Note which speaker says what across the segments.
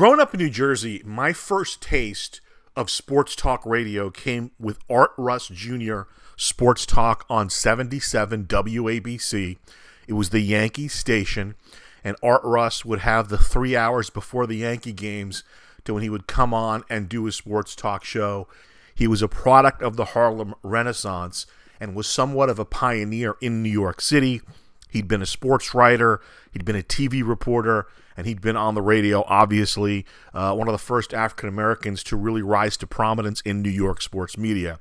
Speaker 1: Growing up in New Jersey, my first taste of sports talk radio came with Art Rust Jr. Sports Talk on 77 WABC. It was the Yankee station, and Art Rust would have the three hours before the Yankee games to when he would come on and do his sports talk show. He was a product of the Harlem Renaissance and was somewhat of a pioneer in New York City. He'd been a sports writer, he'd been a TV reporter, and he'd been on the radio, obviously, uh, one of the first African Americans to really rise to prominence in New York sports media.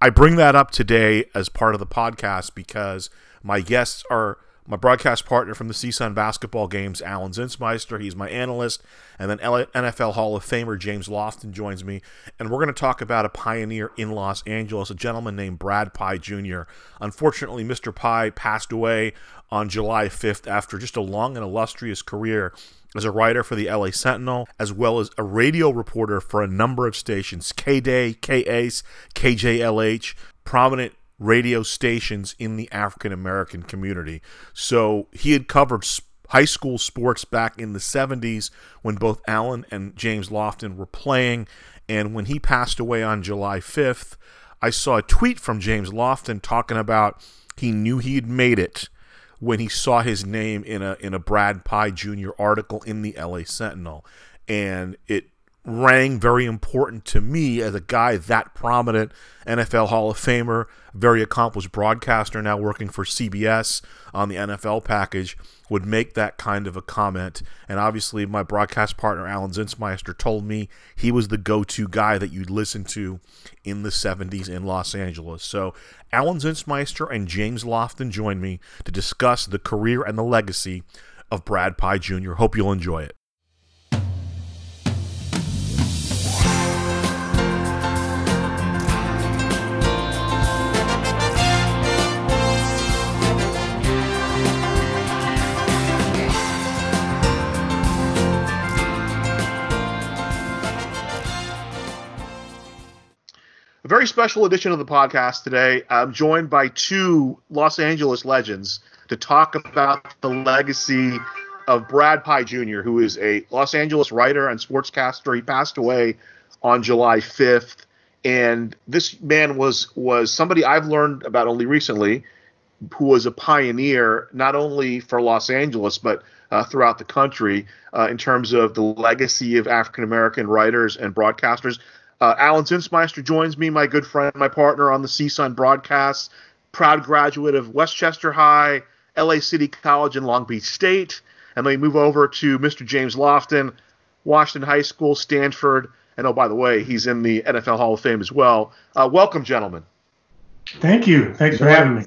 Speaker 1: I bring that up today as part of the podcast because my guests are my broadcast partner from the CSUN basketball games, Alan Zinsmeister. He's my analyst. And then NFL Hall of Famer James Lofton joins me. And we're going to talk about a pioneer in Los Angeles, a gentleman named Brad Pye Jr. Unfortunately, Mr. Pye passed away on July 5th after just a long and illustrious career as a writer for the LA Sentinel, as well as a radio reporter for a number of stations K Day, K Ace, KJLH, prominent radio stations in the African American community. So he had covered high school sports back in the 70s when both Allen and James Lofton were playing. And when he passed away on July 5th, I saw a tweet from James Lofton talking about he knew he had made it when he saw his name in a in a Brad Pye Jr. article in the LA Sentinel. And it rang very important to me as a guy that prominent, NFL Hall of Famer, very accomplished broadcaster now working for CBS on the NFL package, would make that kind of a comment. And obviously, my broadcast partner, Alan Zinsmeister, told me he was the go to guy that you'd listen to in the 70s in Los Angeles. So, Alan Zinsmeister and James Lofton joined me to discuss the career and the legacy of Brad Pye Jr. Hope you'll enjoy it. Very special edition of the podcast today. I'm joined by two Los Angeles legends to talk about the legacy of Brad Pye Jr., who is a Los Angeles writer and sportscaster. He passed away on July 5th, and this man was was somebody I've learned about only recently, who was a pioneer not only for Los Angeles but uh, throughout the country uh, in terms of the legacy of African American writers and broadcasters. Uh, Alan Zinsmeister joins me, my good friend, my partner on the CSUN broadcasts, proud graduate of Westchester High, LA City College, and Long Beach State. And then we move over to Mr. James Lofton, Washington High School, Stanford, and oh, by the way, he's in the NFL Hall of Fame as well. Uh, welcome, gentlemen.
Speaker 2: Thank you. Thanks for having me.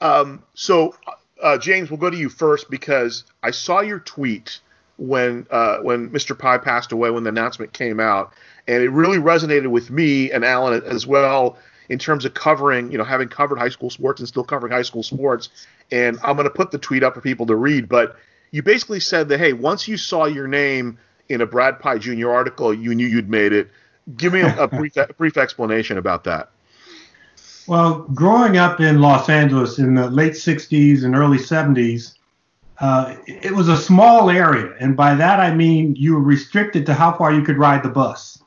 Speaker 1: Um, so, uh, James, we'll go to you first because I saw your tweet when uh, when Mr. Pye passed away when the announcement came out, and it really resonated with me and Alan as well in terms of covering, you know, having covered high school sports and still covering high school sports. And I'm going to put the tweet up for people to read, but you basically said that hey, once you saw your name in a Brad Pye Jr. article, you knew you'd made it. Give me a, a brief a brief explanation about that.
Speaker 2: Well, growing up in Los Angeles in the late 60s and early 70s, uh, it was a small area, and by that I mean you were restricted to how far you could ride the bus.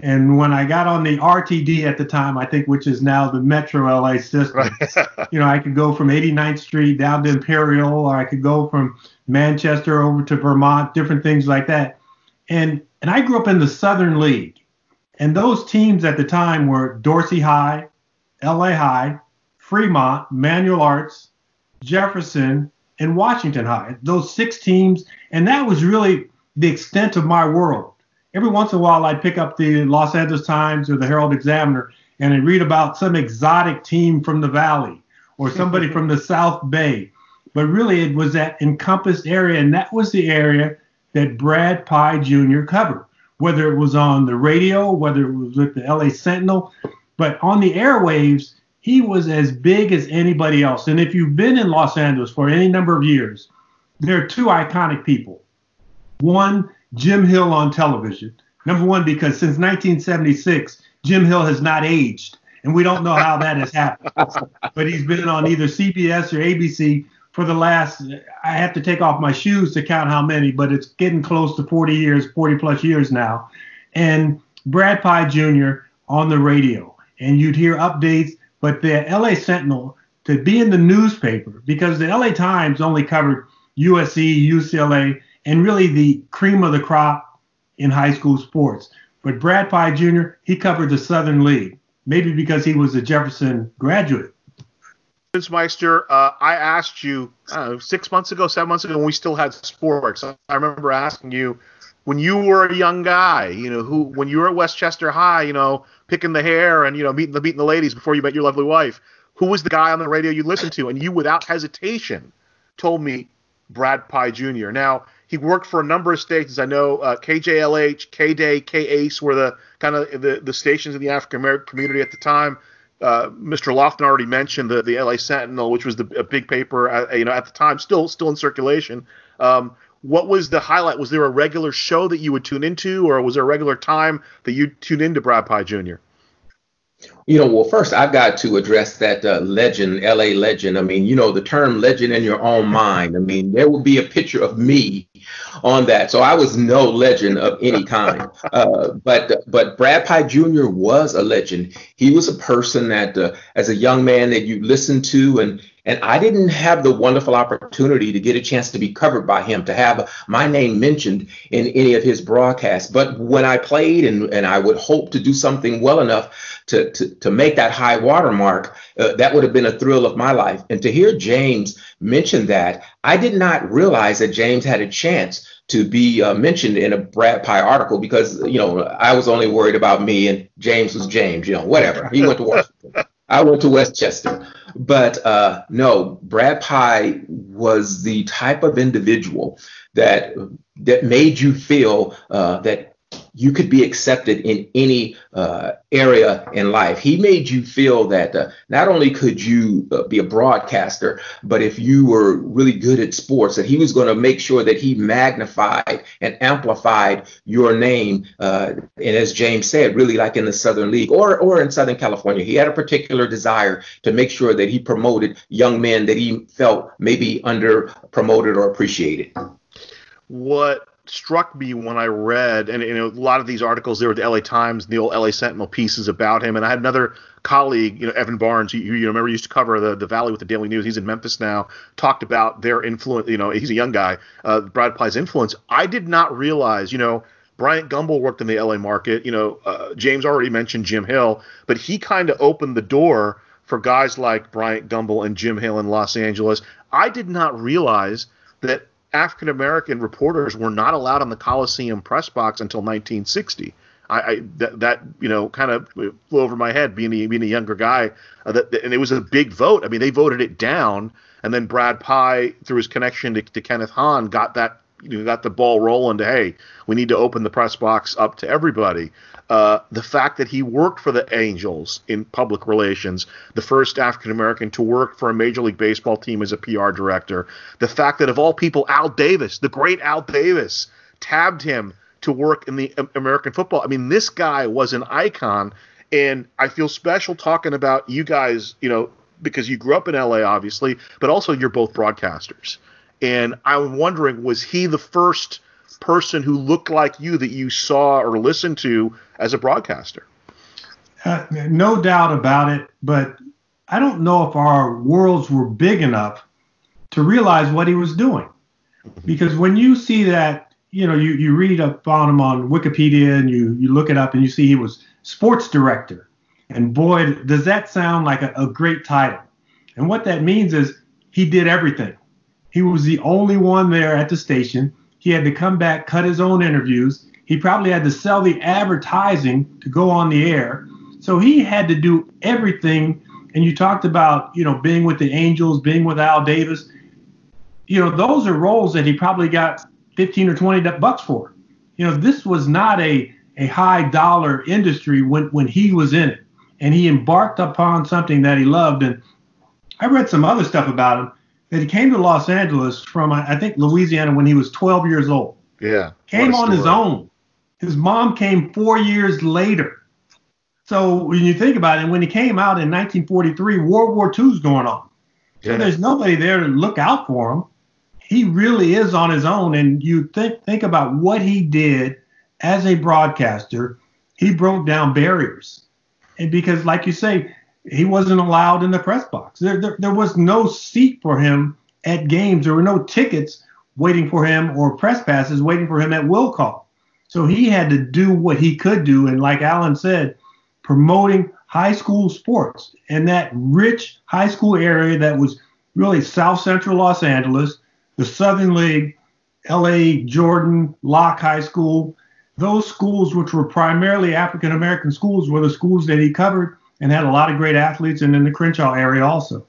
Speaker 2: And when I got on the RTD at the time, I think, which is now the Metro LA system, right. you know, I could go from 89th Street down to Imperial, or I could go from Manchester over to Vermont, different things like that. And and I grew up in the Southern League, and those teams at the time were Dorsey High, LA High, Fremont, Manual Arts, Jefferson, and Washington High. Those six teams, and that was really the extent of my world every once in a while I'd pick up the Los Angeles Times or the Herald Examiner and I'd read about some exotic team from the Valley or somebody from the South Bay. But really, it was that encompassed area, and that was the area that Brad Pye Jr. covered, whether it was on the radio, whether it was with the LA Sentinel, but on the airwaves, he was as big as anybody else. And if you've been in Los Angeles for any number of years, there are two iconic people. One Jim Hill on television. Number one, because since 1976, Jim Hill has not aged, and we don't know how that has happened. but he's been on either CBS or ABC for the last, I have to take off my shoes to count how many, but it's getting close to 40 years, 40 plus years now. And Brad Pye Jr. on the radio, and you'd hear updates, but the LA Sentinel to be in the newspaper because the LA Times only covered USC, UCLA, and really the cream of the crop in high school sports. But Brad Pye Jr., he covered the Southern League, maybe because he was a Jefferson graduate.
Speaker 1: Meister, uh, I asked you know, six months ago, seven months ago, when we still had sports. I remember asking you when you were a young guy, you know, who when you were at Westchester High, you know, picking the hair and you know meeting the meeting the ladies before you met your lovely wife, who was the guy on the radio you listened to? And you, without hesitation, told me Brad Pye Jr. Now he worked for a number of stations. I know uh, KJLH, K Day, K Ace were the kind of the, the stations in the African American community at the time. Uh, Mr. Lofton already mentioned the, the LA Sentinel, which was the a big paper, uh, you know, at the time, still still in circulation. Um, what was the highlight? Was there a regular show that you would tune into, or was there a regular time that you tune into Brad Pye Jr.?
Speaker 3: You know, well, first I've got to address that uh, legend, LA legend. I mean, you know, the term legend in your own mind. I mean, there will be a picture of me on that. So I was no legend of any kind. Uh, but but Brad Pye Jr. was a legend. He was a person that, uh, as a young man, that you listened to and and I didn't have the wonderful opportunity to get a chance to be covered by him, to have my name mentioned in any of his broadcasts. But when I played and, and I would hope to do something well enough to, to, to make that high watermark, uh, that would have been a thrill of my life. And to hear James mention that, I did not realize that James had a chance to be uh, mentioned in a Brad Pye article because, you know, I was only worried about me and James was James, you know, whatever. He went to Washington. I went to Westchester. But uh, no, Brad Pye was the type of individual that that made you feel uh, that you could be accepted in any uh, area in life. He made you feel that uh, not only could you uh, be a broadcaster, but if you were really good at sports, that he was going to make sure that he magnified and amplified your name. Uh, and as James said, really like in the Southern League or or in Southern California, he had a particular desire to make sure that he promoted young men that he felt maybe under promoted or appreciated.
Speaker 1: What struck me when I read, and you know, a lot of these articles there were the LA Times, the old LA Sentinel pieces about him, and I had another colleague, you know, Evan Barnes, who you know, remember used to cover the, the Valley with the Daily News. He's in Memphis now. Talked about their influence. You know, he's a young guy. Uh, Brad Pye's influence. I did not realize, you know. Bryant Gumbel worked in the LA market. You know, uh, James already mentioned Jim Hill, but he kind of opened the door for guys like Bryant Gumbel and Jim Hill in Los Angeles. I did not realize that African American reporters were not allowed on the Coliseum press box until 1960. I, I that, that, you know kind of flew over my head being a, being a younger guy, uh, that, and it was a big vote. I mean, they voted it down, and then Brad Pye, through his connection to, to Kenneth Hahn, got that you know, got the ball rolling to hey, we need to open the press box up to everybody. Uh, the fact that he worked for the Angels in public relations, the first African American to work for a Major League Baseball team as a PR director, the fact that of all people, Al Davis, the great Al Davis, tabbed him to work in the American football. I mean, this guy was an icon, and I feel special talking about you guys, you know, because you grew up in LA, obviously, but also you're both broadcasters. And I'm wondering, was he the first person who looked like you that you saw or listened to as a broadcaster?
Speaker 2: Uh, no doubt about it, but I don't know if our worlds were big enough to realize what he was doing. Because when you see that, you know, you, you read up on him on Wikipedia and you, you look it up and you see he was sports director. And boy, does that sound like a, a great title. And what that means is he did everything. He was the only one there at the station. He had to come back, cut his own interviews. He probably had to sell the advertising to go on the air. So he had to do everything. And you talked about, you know, being with the Angels, being with Al Davis. You know, those are roles that he probably got 15 or 20 bucks for. You know, this was not a, a high dollar industry when, when he was in it. And he embarked upon something that he loved. And I read some other stuff about him that he came to Los Angeles from, I think, Louisiana when he was 12 years old.
Speaker 1: Yeah.
Speaker 2: Came on his own. His mom came four years later. So when you think about it, when he came out in 1943, World War II is going on. So there's nobody there to look out for him. He really is on his own. And you think think about what he did as a broadcaster. He broke down barriers. And because, like you say, he wasn't allowed in the press box. There, there, there was no seat for him at games. There were no tickets waiting for him or press passes waiting for him at will call. So he had to do what he could do. And like Alan said, promoting high school sports in that rich high school area that was really South Central Los Angeles, the Southern League, LA, Jordan, Locke High School. Those schools, which were primarily African American schools, were the schools that he covered and had a lot of great athletes, and in the Crenshaw area also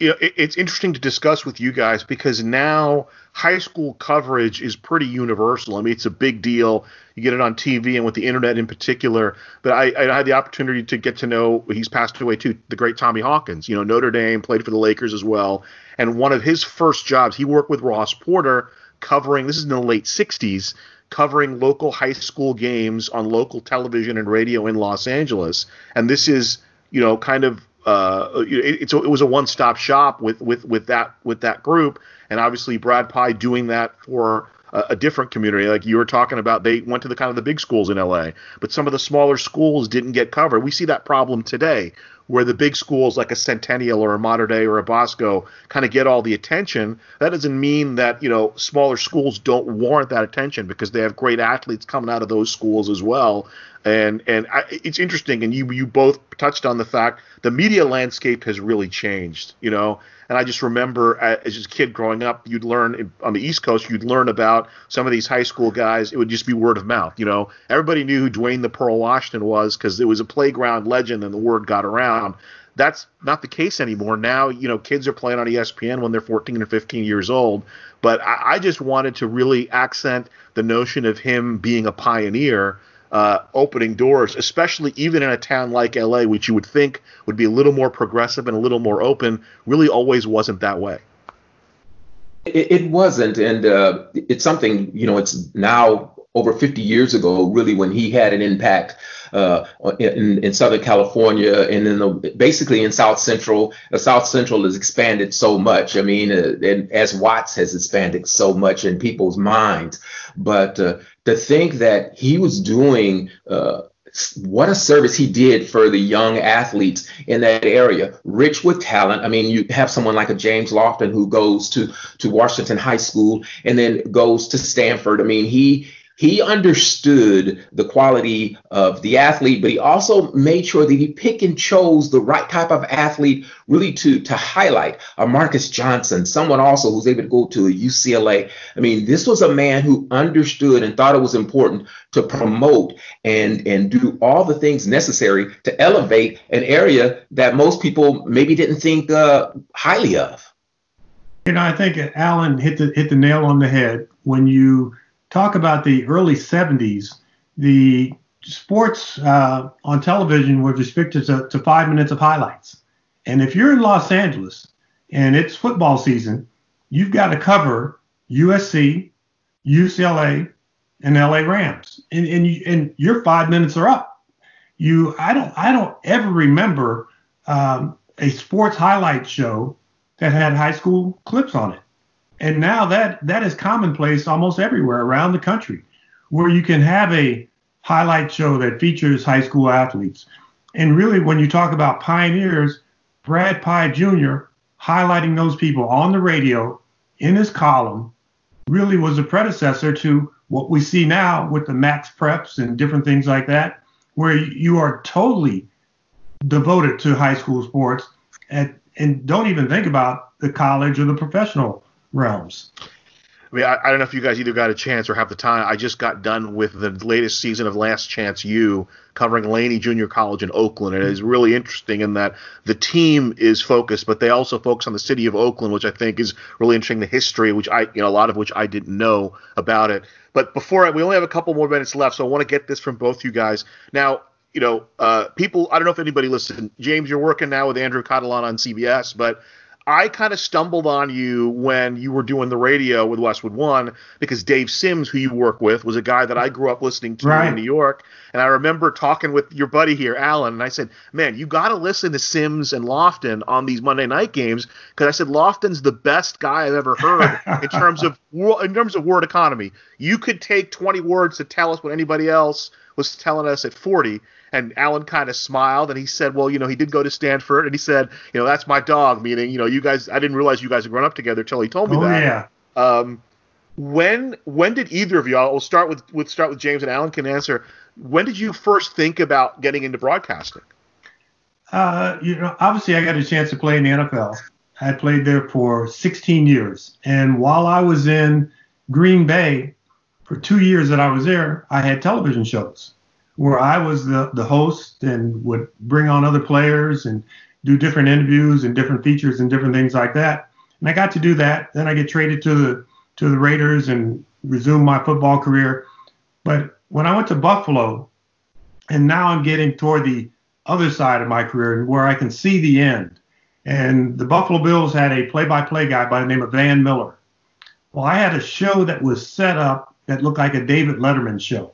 Speaker 1: know, it's interesting to discuss with you guys because now high school coverage is pretty universal. I mean, it's a big deal. You get it on TV and with the internet in particular. But I, I had the opportunity to get to know he's passed away too, the great Tommy Hawkins. You know, Notre Dame played for the Lakers as well, and one of his first jobs, he worked with Ross Porter covering. This is in the late '60s. Covering local high school games on local television and radio in Los Angeles, and this is, you know, kind of uh, it, it's a, it was a one-stop shop with with with that with that group, and obviously Brad Pye doing that for a, a, different community. Like you were talking about, they went to the kind of the big schools in LA, but some of the smaller schools didn't get covered. We see that problem today, where the big schools like a Centennial or a Mater Dei or a Bosco kind of get all the attention. That doesn't mean that you know smaller schools don't warrant that attention because they have great athletes coming out of those schools as well. And and I, it's interesting and you you both touched on the fact the media landscape has really changed you know? And i just remember uh, as a kid growing up you'd learn on the east coast you'd learn about some of these high school guys it would just be word of mouth you know? Everybody knew who dwayne the pearl washington was because it was a playground legend and the word got around that's not the case anymore now you know kids are playing on espn when they're 14 or 15 years old but I, I just wanted to really accent the notion of him being a pioneer uh, opening doors, especially even in a town like LA, which you would think would be a little more progressive and a little more open, really always wasn't that way.
Speaker 3: It, it wasn't, and uh, it's something you know. It's now over 50 years ago, really, when he had an impact uh, in, in Southern California and in the basically in South Central. South Central has expanded so much. I mean, uh, and as Watts has expanded so much in people's minds. But uh, to think that he was doing what a service he did for the young athletes in that area rich with talent i mean you have someone like a james lofton who goes to to washington high school and then goes to stanford i mean he he understood the quality of the athlete, but he also made sure that he picked and chose the right type of athlete really to, to highlight. A Marques Johnson, someone also who's able to go to a UCLA. I mean, this was a man who understood and thought it was important to promote and, and do all the things necessary to elevate an area that most people maybe didn't think uh, highly of.
Speaker 2: You know, I think Alan hit the hit the nail on the head when you talk about the early 70s, the sports uh, on television was restricted to, to five minutes of highlights. And if you're in Los Angeles and it's football season, you've got to cover USC, UCLA, and LA Rams, and and, you, and your five minutes are up. You, I don't, I don't ever remember um, a sports highlight show that had high school clips on it. And now that that is commonplace almost everywhere around the country, where you can have a highlight show that features high school athletes. And really, when you talk about pioneers, Brad Pye Jr. highlighting those people on the radio in his column really was a predecessor to what we see now with the max preps and different things like that, where you are totally devoted to high school sports and, and don't even think about the college or the professional realms.
Speaker 1: I mean, I, I, don't know if you guys either got a chance or have the time. I just got done with the latest season of Last Chance U, covering Laney Junior College in Oakland. And it is really interesting in that the team is focused, but they also focus on the city of Oakland, which I think is really interesting. The history, which I, you know, a lot of which I didn't know about it. But before I, we only have a couple more minutes left, so I want to get this from both you guys. Now, you know, uh, people. I don't know if anybody listened. James, you're working now with Andrew Catalon on CBS, but I kind of stumbled on you when you were doing the radio with Westwood One because Dave Sims, who you work with, was a guy that I grew up listening to right. in New York. And I remember talking with your buddy here, Alan, and I said, "Man, you got to listen to Sims and Lofton on these Monday night games." Because I said Lofton's the best guy I've ever heard in terms of in terms of word economy. You could take 20 words to tell us what anybody else was telling us at 40 and Alan kind of smiled and he said, Well, you know, he did go to Stanford. And he said, You know, that's my dog, meaning, you know, you guys, I didn't realize you guys had grown up together until he told me
Speaker 2: oh,
Speaker 1: that.
Speaker 2: yeah.
Speaker 1: Um, when when did either of y'all? I'll start with with start with James and Alan can answer. When did you first think about getting into broadcasting?
Speaker 2: Uh, you know, obviously, I got a chance to play in the NFL. I played there for 16 years, and while I was in Green Bay for two years that I was there, I had television shows where I was the, the host and would bring on other players and do different interviews and different features and different things like that. And I got to do that. Then I get traded to the to the Raiders and resume my football career. But when I went to Buffalo, and now I'm getting toward the other side of my career and where I can see the end. And the Buffalo Bills had a play-by-play guy by the name of Van Miller. Well, I had a show that was set up that looked like a David Letterman show.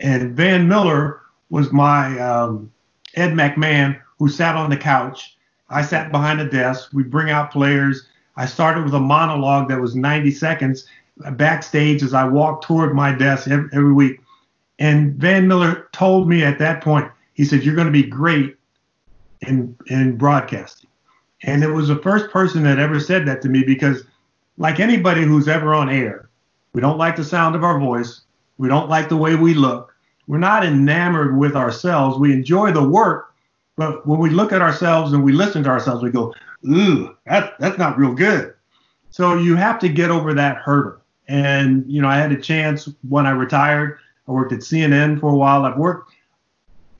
Speaker 2: And Van Miller was my um, Ed McMahon who sat on the couch. I sat behind the desk. We bring out players. I started with a monologue that was 90 seconds backstage as I walked toward my desk every, every week. And Van Miller told me at that point, he said, You're going to be great in, in broadcasting. And it was the first person that ever said that to me because, like anybody who's ever on air, we don't like the sound of our voice. We don't like the way we look. We're not enamored with ourselves. We enjoy the work, but when we look at ourselves and we listen to ourselves, we go, ooh, that, that's not real good. So you have to get over that hurdle. And, you know, I had a chance when I retired. I worked at CNN for a while. I've worked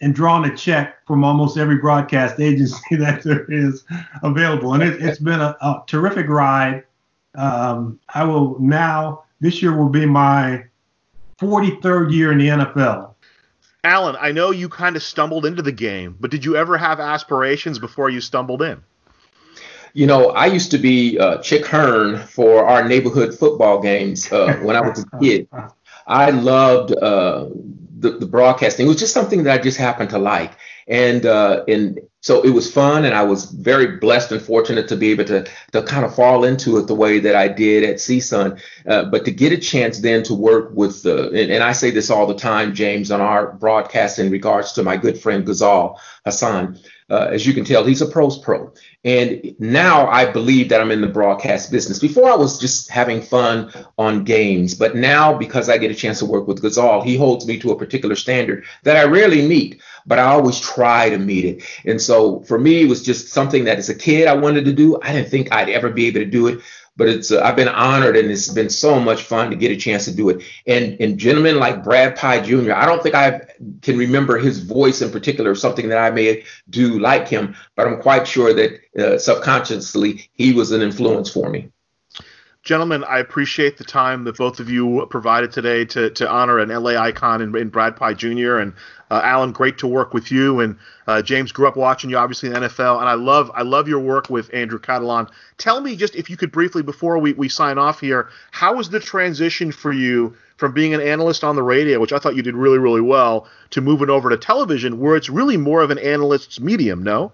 Speaker 2: and drawn a check from almost every broadcast agency that there is available. And it, has been a, a, terrific ride. Um, I will now, this year will be my 43rd year in the NFL.
Speaker 1: Alan, I know you kind of stumbled into the game, but did you ever have aspirations before you stumbled in?
Speaker 3: You know, I used to be uh, Chick Hearn for our neighborhood football games uh, when I was a kid. I loved uh, the, the, broadcasting. It was just something that I just happened to like, and uh, and so it was fun, and I was very blessed and fortunate to be able to to kind of fall into it the way that I did at CSUN. Uh, but to get a chance then to work with the, and, and, I say this all the time, James, on our broadcast in regards to my good friend Ghazal Hassan. Uh, as you can tell, he's a pros pro. And now I believe that I'm in the broadcast business. Before I was just having fun on games, but now because I get a chance to work with Ghazal, he holds me to a particular standard that I rarely meet, but I always try to meet it. And so for me, it was just something that as a kid I wanted to do. I didn't think I'd ever be able to do it but it's uh, I've been honored and it's been so much fun to get a chance to do it. And and gentlemen like Brad Pye Jr. I don't think I can remember his voice in particular, something that I may do like him, but I'm quite sure that uh, subconsciously he was an influence for me.
Speaker 1: Gentlemen, I appreciate the time that both of you provided today to, to honor an LA icon in, in Brad Pye Jr. and uh, Alan, great to work with you. And uh, James grew up watching you, obviously in the NFL, and I love I love your work with Andrew Catalon. Tell me just if you could briefly before we, we sign off here, how was the transition for you from being an analyst on the radio, which I thought you did really really well, to moving over to television, where it's really more of an analyst's medium? No.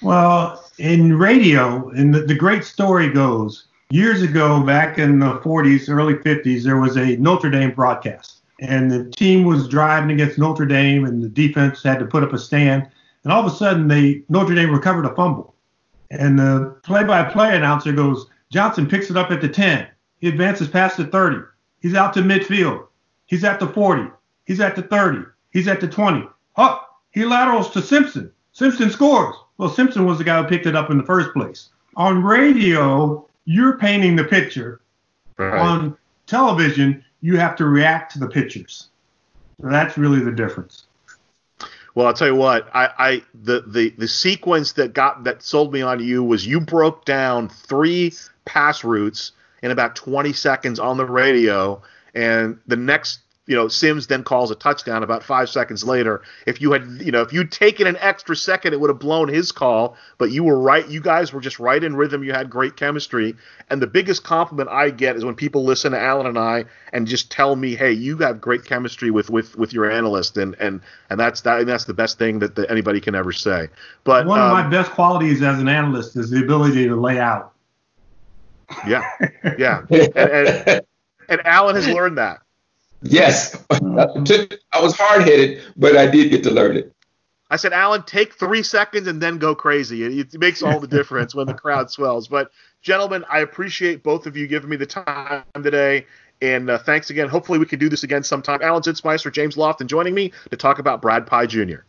Speaker 2: Well, in radio, and the, the great story goes, years ago, back in the 40s, early 50s, there was a Notre Dame broadcast and the team was driving against Notre Dame, and the defense had to put up a stand. And all of a sudden, they Notre Dame recovered a fumble, and the play-by-play announcer goes, Johnson picks it up at the 10. He advances past the 30. He's out to midfield. He's at the 40. He's at the 30. He's at the 20. Oh, he laterals to Simpson. Simpson scores. Well, Simpson was the guy who picked it up in the first place. On radio, you're painting the picture. Right. On television, you have to react to the pictures. So that's really the difference.
Speaker 1: Well, I'll tell you what, I, I the, the the sequence that got that sold me on you was you broke down three pass routes in about 20 seconds on the radio, and the next you know, Sims then calls a touchdown about five seconds later. If you had, you know, if you'd taken an extra second, it would have blown his call. But you were right. You guys were just right in rhythm. You had great chemistry. And the biggest compliment I get is when people listen to Alan and I and just tell me, "Hey, you have great chemistry with with with your analyst," and and and that's that. And that's the best thing that, that anybody can ever say. But
Speaker 2: one
Speaker 1: um,
Speaker 2: of my best qualities as an analyst is the ability to lay out.
Speaker 1: Yeah, yeah, and, and, and Alan has learned that.
Speaker 3: Yes, I was hard headed, but I did get to learn it.
Speaker 1: I said, Alan, take three seconds and then go crazy. It, it makes all the difference when the crowd swells. But, gentlemen, I appreciate both of you giving me the time today. And uh, thanks again. Hopefully, we can do this again sometime. Alan Zinsmeister, James Lofton joining me to talk about Brad Pye Jr.